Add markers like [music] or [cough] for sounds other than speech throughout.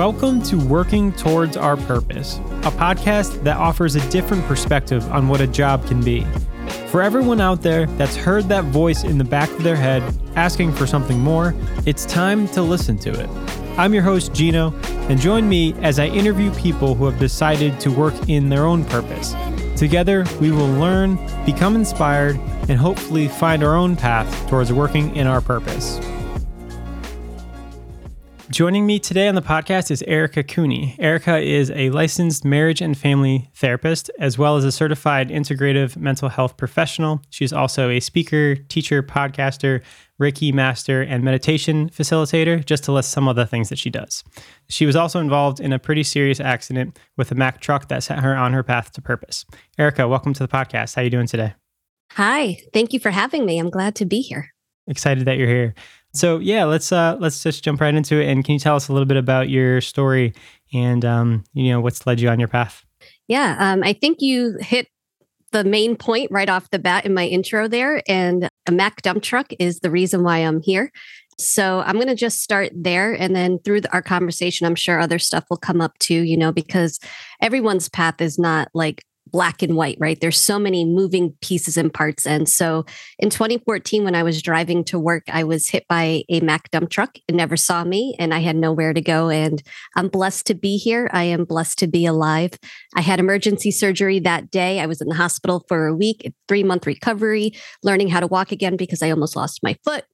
Welcome to Working Towards Our Purpose, a podcast that offers a different perspective on what a job can be. For everyone out there that's heard that voice in the back of their head asking for something more, it's time to listen to it. I'm your host, Gino, and join me as I interview people who have decided to work in their own purpose. Together, we will learn, become inspired, and hopefully find our own path towards working in our purpose. Joining me today on the podcast is Erica Cuni. Erica is a licensed marriage and family therapist, as well as a certified integrative mental health professional. She's also a speaker, teacher, podcaster, Reiki master, and meditation facilitator, just to list some of the things that she does. She was also involved in a pretty serious accident with a Mack truck that set her on her path to purpose. Erica, welcome to the podcast. How are you doing today? Hi, thank you for having me. I'm glad to be here. Excited that you're here. So yeah, let's uh, let's just jump right into it. And can you tell us a little bit about your story and um, you know what's led you on your path? Yeah, um, I think you hit the main point right off the bat in my intro there. And a Mack dump truck is the reason why I'm here. So I'm going to just start there. And then through the, our conversation, I'm sure other stuff will come up too, you know, because everyone's path is not like black and white, right? There's so many moving pieces and parts. And so in 2014, when I was driving to work, I was hit by a Mack dump truck. It never saw me and I had nowhere to go. And I'm blessed to be here. I am blessed to be alive. I had emergency surgery that day. I was in the hospital for a week, three month recovery, learning how to walk again because I almost lost my foot.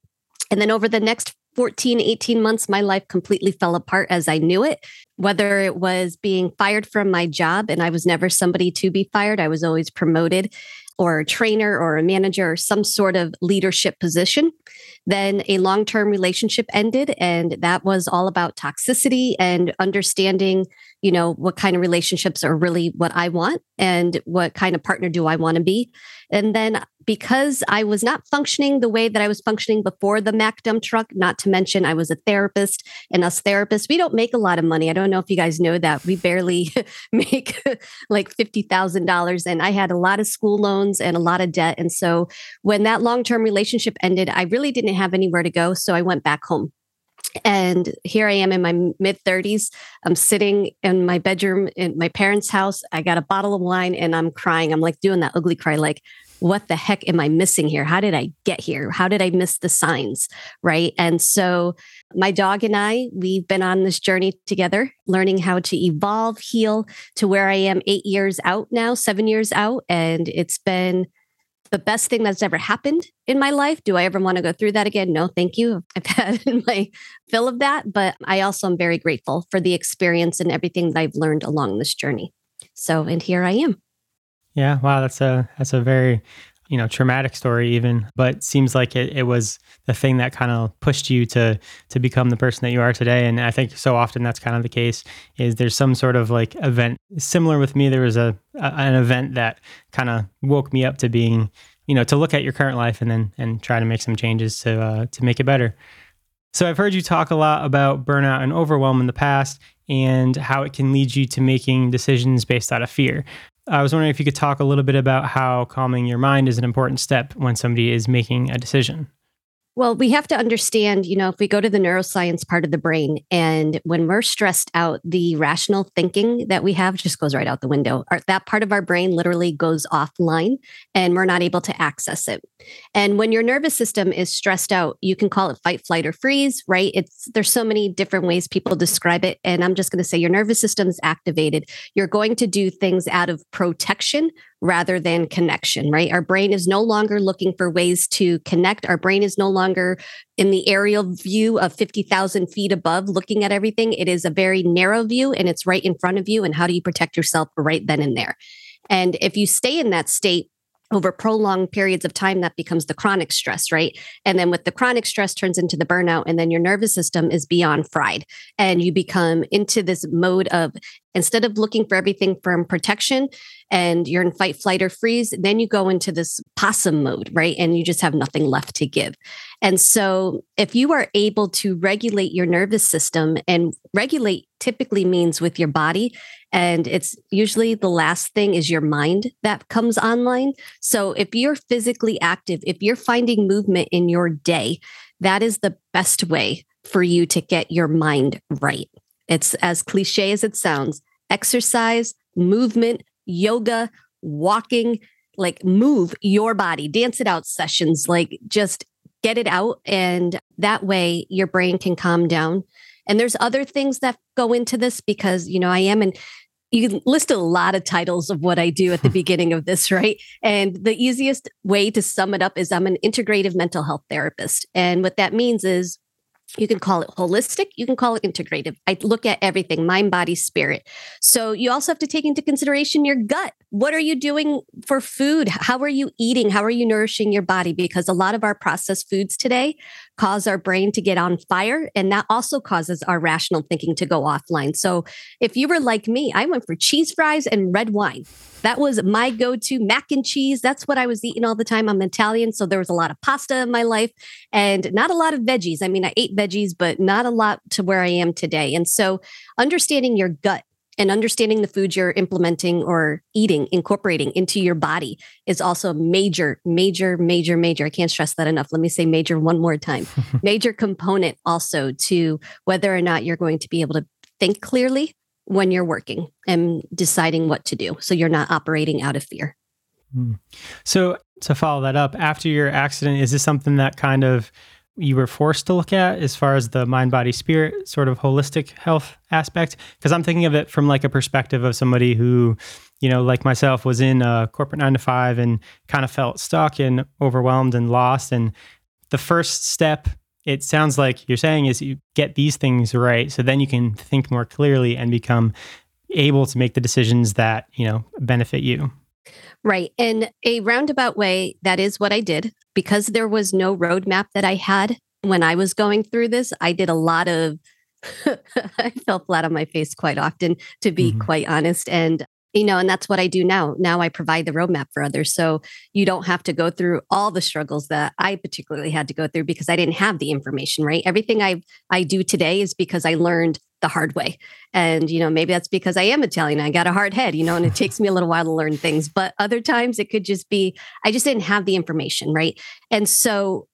And then over the next 14, 18 months, my life completely fell apart as I knew it. Whether it was being fired from my job, and I was never somebody to be fired, I was always promoted, or a trainer or a manager or some sort of leadership position. Then a long term relationship ended, and that was all about toxicity and understanding you know, what kind of relationships are really what I want and what kind of partner do I want to be. And then because I was not functioning the way that I was functioning before the Mack dump truck, not to mention I was a therapist and us therapists, we don't make a lot of money. I don't know if you guys know that. We barely [laughs] make like $50,000 and I had a lot of school loans and a lot of debt. And so when that long-term relationship ended, I really didn't have anywhere to go. So I went back home. And here I am in my mid 30s. I'm sitting in my bedroom in my parents' house. I got a bottle of wine and I'm crying. I'm like doing that ugly cry, like, what the heck am I missing here? How did I get here? How did I miss the signs? Right. And so my dog and I, we've been on this journey together, learning how to evolve, heal to where I am eight years out now, seven years out. And it's been the best thing that's ever happened in my life. Do I ever want to go through that again? No, thank you. [laughs] I've had my fill of that, but I also am very grateful for the experience and everything that I've learned along this journey. So, and here I am. Yeah, wow, that's a that's a very you know traumatic story even but seems like it, it was the thing that kind of pushed you to to become the person that you are today and i think so often that's kind of the case is there's some sort of like event similar with me there was a, a an event that kind of woke me up to being you know to look at your current life and then and try to make some changes to uh, to make it better so i've heard you talk a lot about burnout and overwhelm in the past and how it can lead you to making decisions based out of fear. I was wondering if you could talk a little bit about how calming your mind is an important step when somebody is making a decision. Well, we have to understand, you know, if we go to the neuroscience part of the brain, and when we're stressed out, the rational thinking that we have just goes right out the window. Our, that part of our brain literally goes offline and we're not able to access it. And when your nervous system is stressed out, you can call it fight, flight, or freeze, right? It's there's so many different ways people describe it. And I'm just going to say your nervous system is activated. You're going to do things out of protection rather than connection, right? Our brain is no longer looking for ways to connect. Our brain is no longer in the aerial view of 50,000 feet above looking at everything. It is a very narrow view and it's right in front of you. And how do you protect yourself right then and there? And if you stay in that state, over prolonged periods of time that becomes the chronic stress right and then with the chronic stress turns into the burnout and then your nervous system is beyond fried and you become into this mode of instead of looking for everything from protection and you're in fight flight or freeze then you go into this possum mode right? And you just have nothing left to give. And so if you are able to regulate your nervous system and regulate typically means with your body and it's usually the last thing is your mind that comes online. So if you're physically active if you're finding movement in your day that is the best way for you to get your mind right It's as cliche as it sounds exercise, movement, yoga, walking, like move your body, dance it out sessions, like just get it out. And that way your brain can calm down. And there's other things that go into this because, you know, I am an you can list a lot of titles of what I do at the [laughs] beginning of this, right? And the easiest way to sum it up is I'm an integrative mental health therapist. And what that means is you can call it holistic, you can call it integrative. I look at everything mind, body, spirit. So you also have to take into consideration your gut. What are you doing for food? How are you eating? How are you nourishing your body? Because a lot of our processed foods today cause our brain to get on fire. And that also causes our rational thinking to go offline. So if you were like me, I went for cheese fries and red wine. That was my go to mac and cheese. That's what I was eating all the time. I'm Italian. So there was a lot of pasta in my life and not a lot of veggies. I mean, I ate veggies, but not a lot to where I am today. And so understanding your gut and understanding the food you're implementing or eating, incorporating into your body is also major, major, major, major. I can't stress that enough. Let me say major one more time. [laughs] major component also to whether or not you're going to be able to think clearly when you're working and deciding what to do. So you're not operating out of fear. Hmm. So to follow that up, after your accident, is this something that kind of you were forced to look at as far as the mind body spirit sort of holistic health aspect? Because i'm thinking of it from like a perspective of somebody who you know like myself was in a corporate 9 to 5 and kind of felt stuck and overwhelmed and lost. And the first step it sounds like you're saying is you get these things right so then you can think more clearly and become able to make the decisions that you know benefit you Right. In a roundabout way, that is what I did. Because there was no roadmap that I had when I was going through this, I did a lot of, [laughs] I fell flat on my face quite often, to be mm-hmm. quite honest. And you know, and that's what I do now. Now I provide the roadmap for others. So you don't have to go through all the struggles that I particularly had to go through because I didn't have the information, right? Everything I I do today is because I learned the hard way. And, you know, maybe that's because I am Italian. I got a hard head, you know, and it takes me a little while to learn things. But other times it could just be, I just didn't have the information, right? And so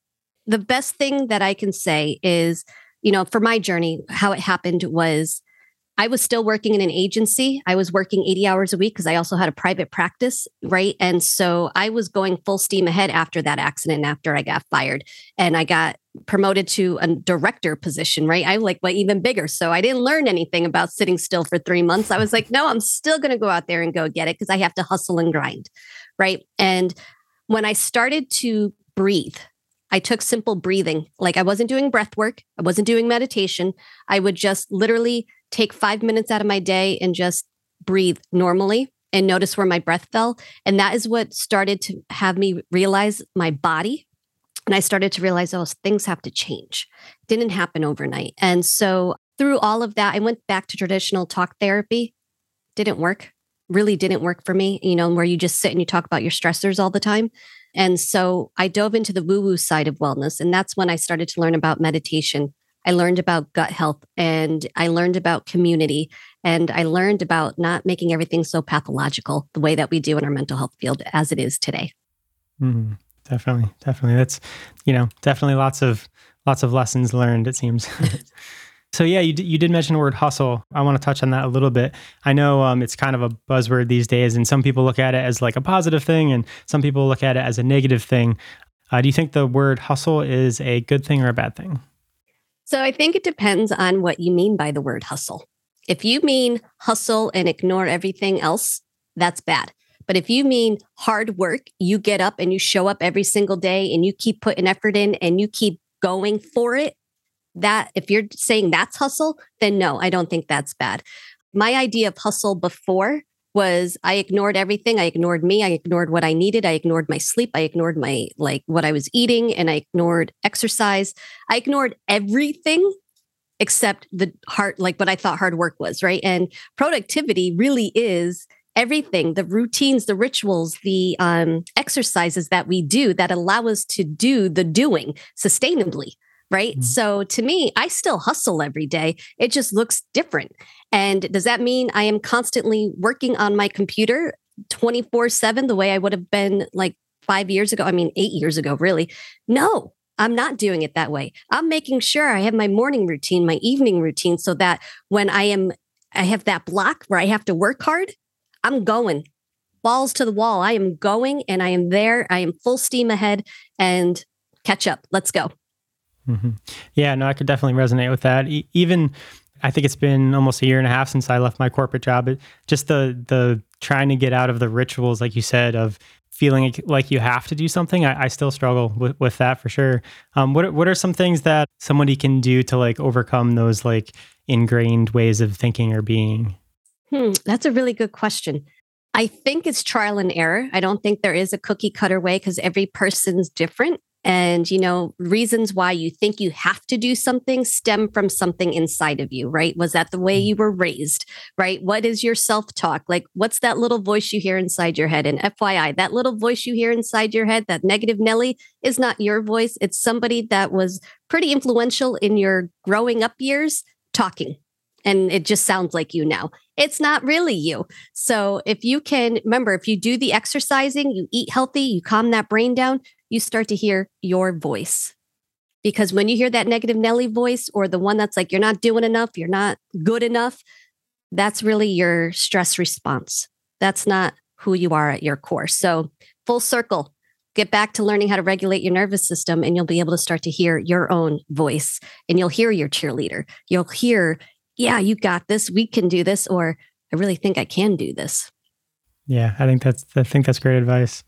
the best thing that I can say is, you know, for my journey, how it happened was I was still working in an agency. I was working 80 hours a week because I also had a private practice, right? And so I was going full steam ahead after that accident, after I got fired. And I got promoted to a director position, right? I like what even bigger. So I didn't learn anything about sitting still for three months. I was like, no, I'm still going to go out there and go get it because I have to hustle and grind, right? And when I started to breathe, I took simple breathing. Like I wasn't doing breath work, I wasn't doing meditation. I would just literally take five minutes out of my day and just breathe normally and notice where my breath fell. And that is what started to have me realize my body. And I started to realize, oh, things have to change. Didn't happen overnight. And so through all of that, I went back to traditional talk therapy. Didn't work, really didn't work for me, you know, where you just sit and you talk about your stressors all the time. And so I dove into the woo woo side of wellness. And that's when I started to learn about meditation I learned about gut health and I learned about community and I learned about not making everything so pathological the way that we do in our mental health field as it is today. Mm, definitely, definitely. That's you know definitely lots of lots of lessons learned. It seems. [laughs] so yeah, you d- you did mention the word hustle. I want to touch on that a little bit. I know um, it's kind of a buzzword these days, and some people look at it as like a positive thing, and some people look at it as a negative thing. Uh, do you think the word hustle is a good thing or a bad thing? So I think it depends on what you mean by the word hustle. If you mean hustle and ignore everything else, that's bad. But if you mean hard work, you get up and you show up every single day and you keep putting effort in and you keep going for it, that if you're saying that's hustle, then no, I don't think that's bad. My idea of hustle before was I ignored everything. I ignored me. I ignored what I needed. I ignored my sleep. I ignored my like what I was eating and I ignored exercise. I ignored everything except the hard like what I thought hard work was, right? And productivity really is everything the routines the rituals the um, exercises that we do that allow us to do the doing sustainably right? Mm-hmm. So to me, I still hustle every day. It just looks different. And does that mean I am constantly working on my computer 24 7 the way I would have been like five years ago? I mean, eight years ago, really? No, I'm not doing it that way. I'm making sure I have my morning routine, my evening routine, so that when I am, I have that block where I have to work hard, I'm going balls to the wall. I am going and I am there. I am full steam ahead and catch up. Let's go. Mm-hmm. Yeah, no, I could definitely resonate with that. E- even I think it's been almost a year and a half since I left my corporate job. It, just the the trying to get out of the rituals, like you said, of feeling like you have to do something. I, I still struggle with, with that for sure. Um, what what are some things that somebody can do to like overcome those like ingrained ways of thinking or being? Hmm, that's a really good question. I think it's trial and error. I don't think there is a cookie cutter way because every person's different. And, you know, reasons why you think you have to do something stem from something inside of you, right? Was that the way mm. you were raised, right? What is your self talk? Like, what's that little voice you hear inside your head? And FYI, that little voice you hear inside your head, that negative Nelly, is not your voice. It's somebody that was pretty influential in your growing up years talking. And it just sounds like you now. It's not really you. So if you can remember, if you do the exercising, you eat healthy, you calm that brain down, you start to hear your voice. Because when you hear that negative Nelly voice or the one that's like, you're not doing enough, you're not good enough, that's really your stress response. That's not who you are at your core. So, full circle, get back to learning how to regulate your nervous system, and you'll be able to start to hear your own voice and you'll hear your cheerleader. You'll hear, yeah, you got this, we can do this, or I really think I can do this. Yeah, I think that's I think that's great advice.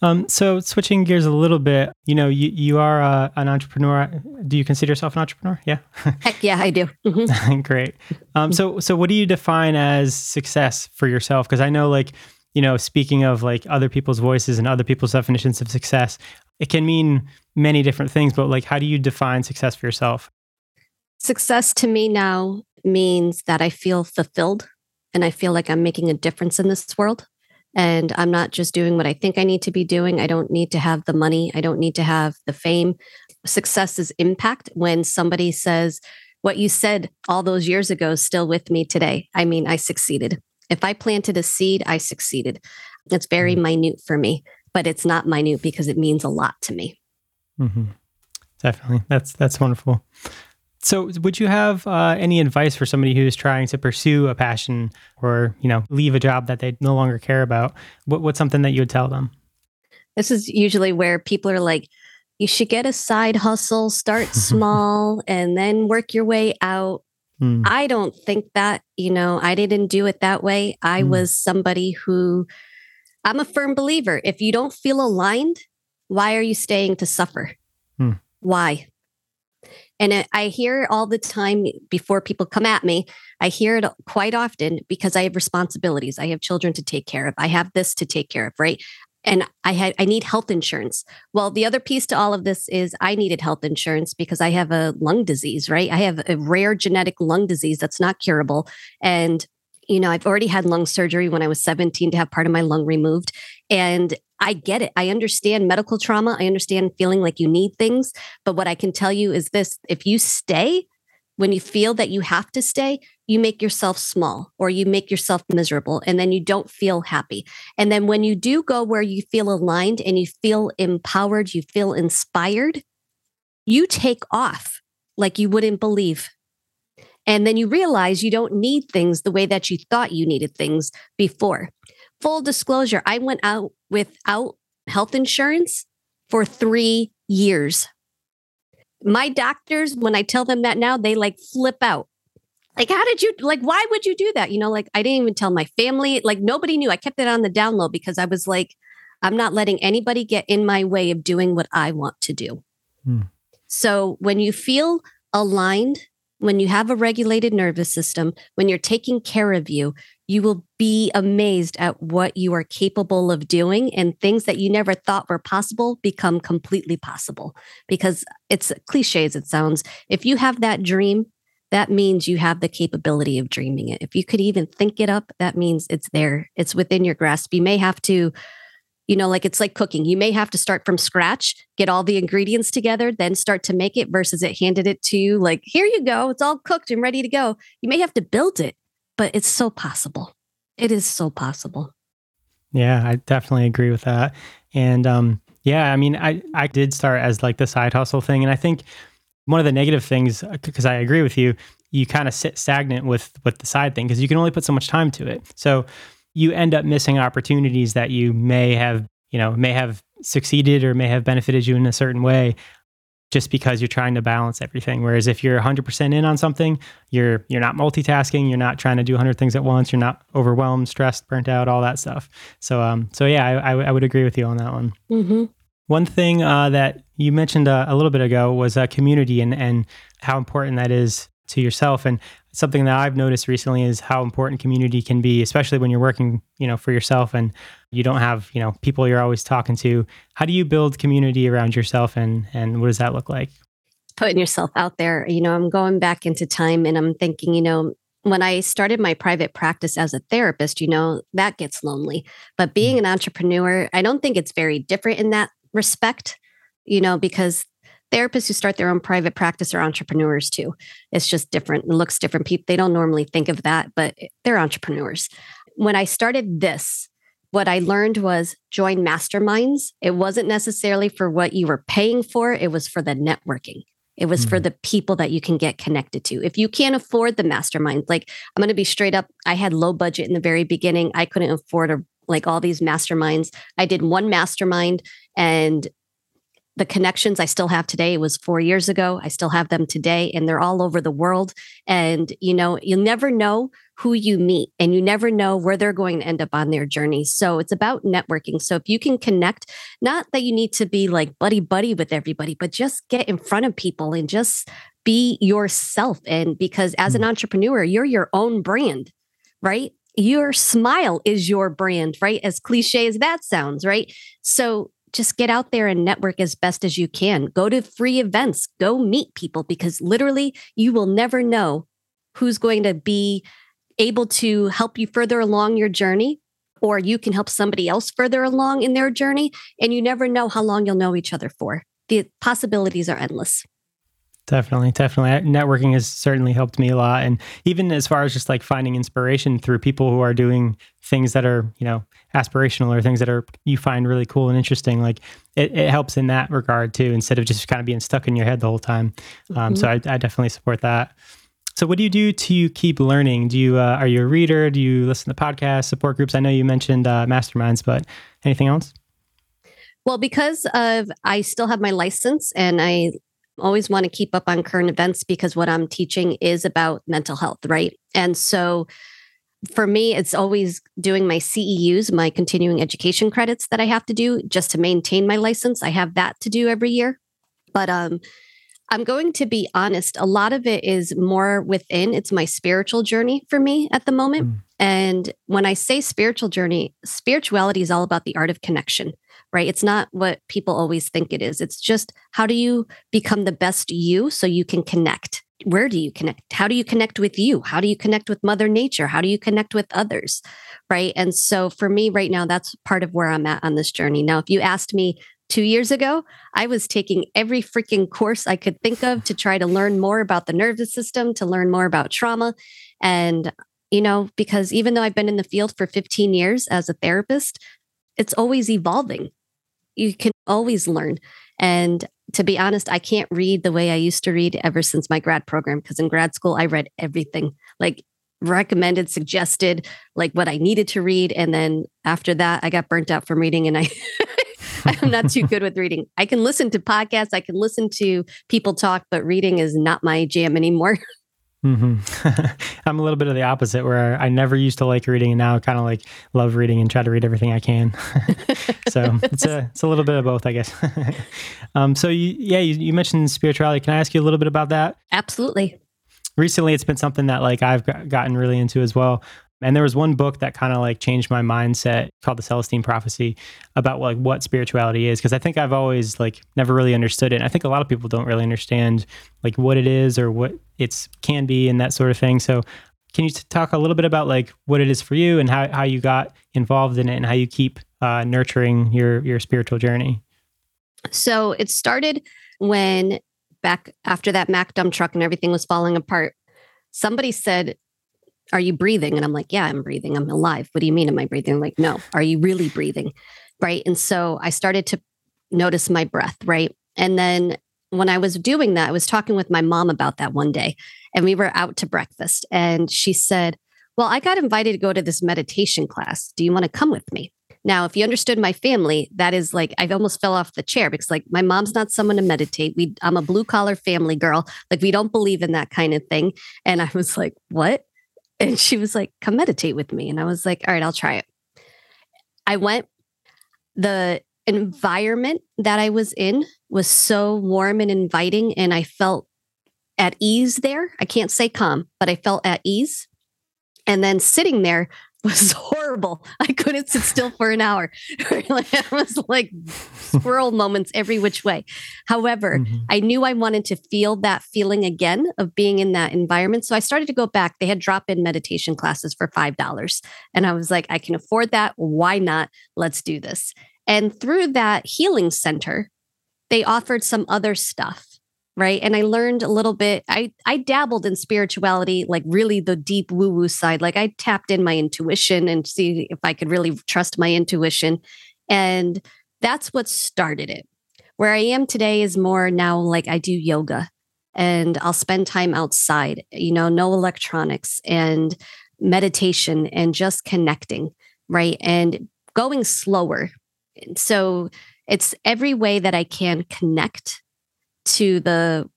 Um, so switching gears a little bit, you know, you you are uh, an entrepreneur. Do you consider yourself an entrepreneur? Yeah. [laughs] Heck yeah, I do. Mm-hmm. [laughs] great. Um, so so what do you define as success for yourself? Because I know, like, you know, speaking of like other people's voices and other people's definitions of success, it can mean many different things. But like, how do you define success for yourself? Success to me now means that I feel fulfilled and I feel like I'm making a difference in this world. And I'm not just doing what I think I need to be doing. I don't need to have the money, I don't need to have the fame. Success is impact when somebody says, What you said all those years ago is still with me today. I mean, I succeeded. If I planted a seed, I succeeded. It's very mm-hmm. minute for me, but it's not minute because it means a lot to me. Mm-hmm. Definitely. That's that's wonderful. So, would you have uh, any advice for somebody who's trying to pursue a passion or, you know, leave a job that they no longer care about? What, what's something that you would tell them? This is usually where people are like, you should get a side hustle, start [laughs] small, and then work your way out. Mm. I don't think that, you know, I didn't do it that way. I mm. was somebody who, I'm a firm believer. If you don't feel aligned, why are you staying to suffer? Mm. Why? And I hear all the time before people come at me. I hear it quite often because I have responsibilities. I have children to take care of. I have this to take care of, right? And I had I need health insurance. Well, the other piece to all of this is I needed health insurance because I have a lung disease, right? I have a rare genetic lung disease that's not curable. And you know, I've already had lung surgery when I was 17 to have part of my lung removed. And I get it. I understand medical trauma. I understand feeling like you need things. But what I can tell you is this if you stay, when you feel that you have to stay, you make yourself small or you make yourself miserable and then you don't feel happy. And then when you do go where you feel aligned and you feel empowered, you feel inspired, you take off like you wouldn't believe. And then you realize you don't need things the way that you thought you needed things before full disclosure, I went out without health insurance for three years. My doctors, when I tell them that now, they like flip out. Like, how did you, like, why would you do that? You know, like, I didn't even tell my family. Like, nobody knew. I kept it on the down low because I was like, I'm not letting anybody get in my way of doing what I want to do. Hmm. So when you feel aligned, when you have a regulated nervous system, when you're taking care of you, you will be amazed at what you are capable of doing and things that you never thought were possible become completely possible. Because it's cliche as it sounds if you have that dream that means you have the capability of dreaming it. If you could even think it up that means it's there. It's within your grasp. You may have to you know like it's like cooking you may have to start from scratch get all the ingredients together then start to make it versus it handed it to you like here you go it's all cooked and ready to go you may have to build it but it's so possible. It is so possible. Yeah, I definitely agree with that. And um, Yeah, I mean, I I did start as like the side hustle thing, and I think one of the negative things, because I agree with you, you kind of sit stagnant with with the side thing because you can only put so much time to it. So you end up missing opportunities that you may have, you know, may have succeeded or may have benefited you in a certain way just because you're trying to balance everything. Whereas if you're 100% in on something, you're you're not multitasking, you're not trying to do 100 things at once, you're not overwhelmed, stressed, burnt out, all that stuff. So um so yeah, I I, I would agree with you on that one. Mm-hmm. One thing uh, that you mentioned uh, a little bit ago was uh, community and and how important that is to yourself. And something that I've noticed recently is how important community can be, especially when you're working, you know, for yourself and you don't have, you know, people you're always talking to. How do you build community around yourself and and what does that look like? Putting yourself out there. You know, I'm going back into time and I'm thinking, you know, when I started my private practice as a therapist, you know, that gets lonely. But being mm. an entrepreneur, I don't think it's very different in that respect, you know, because therapists who start their own private practice are entrepreneurs too. It's just different. It looks different. People they don't normally think of that, but they're entrepreneurs. When I started this, what I learned was join masterminds. It wasn't necessarily for what you were paying for, it was for the networking. It was mm-hmm. for the people that you can get connected to. If you can't afford the mastermind, like I'm going to be straight up, I had low budget in the very beginning. I couldn't afford a, like all these masterminds. I did one mastermind and the connections I still have today was four years ago. I still have them today, and they're all over the world. And, you know, you'll never know who you meet and you never know where they're going to end up on their journey. So it's about networking. So if you can connect, not that you need to be like buddy buddy with everybody, but just get in front of people and just be yourself. And because as an mm. entrepreneur, you're your own brand, right? Your smile is your brand, right? As cliche as that sounds, right? So just get out there and network as best as you can. Go to free events, go meet people because literally you will never know who's going to be able to help you further along your journey or you can help somebody else further along in their journey and you never know how long you'll know each other for. The possibilities are endless. Definitely, definitely. Networking has certainly helped me a lot. And even as far as just like finding inspiration through people who are doing things that are, you know, aspirational or things that are you find really cool and interesting, like it, it helps in that regard too, instead of just kind of being stuck in your head the whole time. Um, mm-hmm. So I, I, definitely support that. So what do you do to keep learning? Do you, uh, are you a reader? Do you listen to podcasts, support groups? I know you mentioned uh, masterminds, but anything else? Well, because of I still have my license and I always want to keep up on current events because what I'm teaching is about mental health, right? And so for me, it's always doing my CEUs, my continuing education credits that I have to do just to maintain my license. I have that to do every year. But um, I'm going to be honest, a lot of it is more within. It's my spiritual journey for me at the moment. Mm. And when I say spiritual journey, spirituality is all about the art of connection right? It's not what people always think it is. It's just how do you become the best you so you can connect? Where do you connect? How do you connect with you? How do you connect with Mother Nature? How do you connect with others? Right. And so for me right now, that's part of where I'm at on this journey. Now, if you asked me two years ago, I was taking every freaking course I could think of to try to learn more about the nervous system, to learn more about trauma. And, you know, because even though I've been in the field for 15 years as a therapist, it's always evolving. You can always learn. And to be honest, I can't read the way I used to read ever since my grad program because in grad school I read everything like recommended, suggested, like what I needed to read. And then after that, I got burnt out from reading and I [laughs] I'm not too good with reading. I can listen to podcasts, I can listen to people talk, but reading is not my jam anymore. [laughs] Mm-hmm. [laughs] I'm a little bit of the opposite, where I never used to like reading, and now I kind of like love reading and try to read everything I can. [laughs] so it's a it's a little bit of both, I guess. [laughs] um, so you, yeah, you, you mentioned spirituality. Can I ask you a little bit about that? Absolutely. Recently, it's been something that like I've gotten really into as well. And there was one book that kind of like changed my mindset called The Celestine Prophecy about like what spirituality is. Cause I think I've always like never really understood it. And I think a lot of people don't really understand like what it is or what it's can be and that sort of thing. So can you talk a little bit about like what it is for you and how, how you got involved in it and how you keep uh, nurturing your, your spiritual journey? So it started when back after that Mack dump truck and everything was falling apart. Somebody said, are you breathing? And I'm like, yeah, I'm breathing. I'm alive. What do you mean? Am I breathing? I'm like, no. Are you really breathing? Right. And so I started to notice my breath, right? And then when I was doing that, I was talking with my mom about that one day, and we were out to breakfast. And she said, Well, I got invited to go to this meditation class. Do you want to come with me? Now, if you understood my family, that is like I almost fell off the chair because like my mom's not someone to meditate. We I'm a blue collar family girl. Like we don't believe in that kind of thing. And I was like, "What?" And she was like, "Come meditate with me." And I was like, "All right, I'll try it." I went the environment that I was in was so warm and inviting and I felt at ease there. I can't say calm, but I felt at ease. And then sitting there was [laughs] horrible. I couldn't sit still for an hour. [laughs] it was like squirrel moments every which way. However, mm-hmm. I knew I wanted to feel that feeling again of being in that environment. So I started to go back. They had drop in meditation classes for $5. And I was like, I can afford that. Why not? Let's do this. And through that healing center, they offered some other stuff right? And i learned a little bit i i dabbled in spirituality like really the deep woo woo side like i tapped in my intuition and see if i could really trust my intuition. And that's what started it. Where i am today is more now like i do yoga and i'll spend time outside you know no electronics and meditation and just connecting right? And going slower. So it's every way that i can connect to the,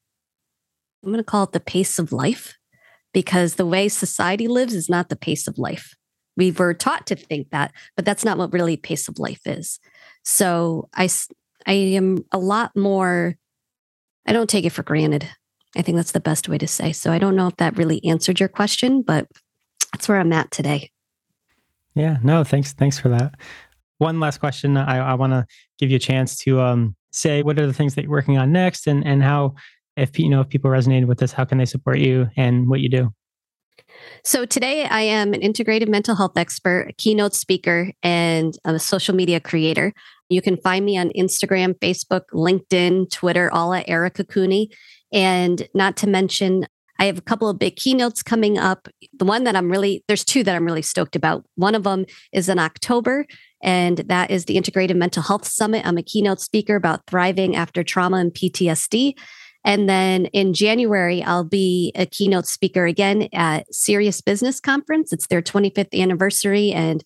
I'm going to call it the pace of life, because the way society lives is not the pace of life. We were taught to think that, but that's not what really pace of life is. So I, I am a lot more, I don't take it for granted. I think that's the best way to say. So I don't know if that really answered your question, but that's where I'm at today. Yeah, no, thanks. Thanks for that. One last question. I, I want to give you a chance to um, say what are the things that you're working on next and and how if you know if people resonated with this how can they support you and what you do so today I am an integrated mental health expert, a keynote speaker, and a social media creator. You can find me on Instagram, Facebook, LinkedIn, Twitter, all at Erica Cuni. And not to mention, I have a couple of big keynotes coming up. The one that I'm really, there's two that I'm really stoked about. One of them is in October, and that is the Integrated Mental Health Summit. I'm a keynote speaker about thriving after trauma and PTSD. And then in January, I'll be a keynote speaker again at Serious Business Conference. It's their 25th anniversary. And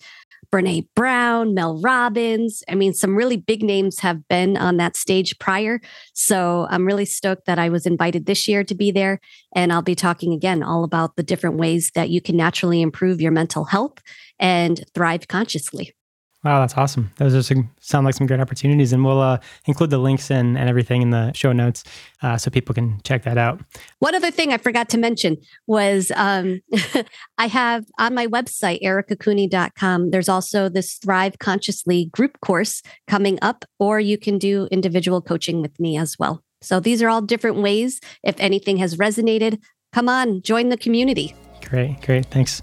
Brene Brown, Mel Robbins. I mean, some really big names have been on that stage prior. So I'm really stoked that I was invited this year to be there. And I'll be talking again all about the different ways that you can naturally improve your mental health and thrive consciously. Wow, that's awesome. Those are some, sound like some great opportunities, and we'll uh, include the links and, and everything in the show notes uh, so people can check that out. One other thing I forgot to mention was um, [laughs] I have on my website, ericacuni.com, there's also this Thrive Consciously group course coming up, or you can do individual coaching with me as well. So these are all different ways. If anything has resonated, come on, join the community. Great, great. Thanks.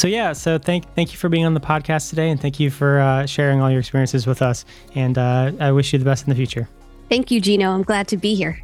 So yeah, so thank thank you for being on the podcast today, and thank you for uh, sharing all your experiences with us. And uh, I wish you the best in the future. Thank you, Gino. I'm glad to be here.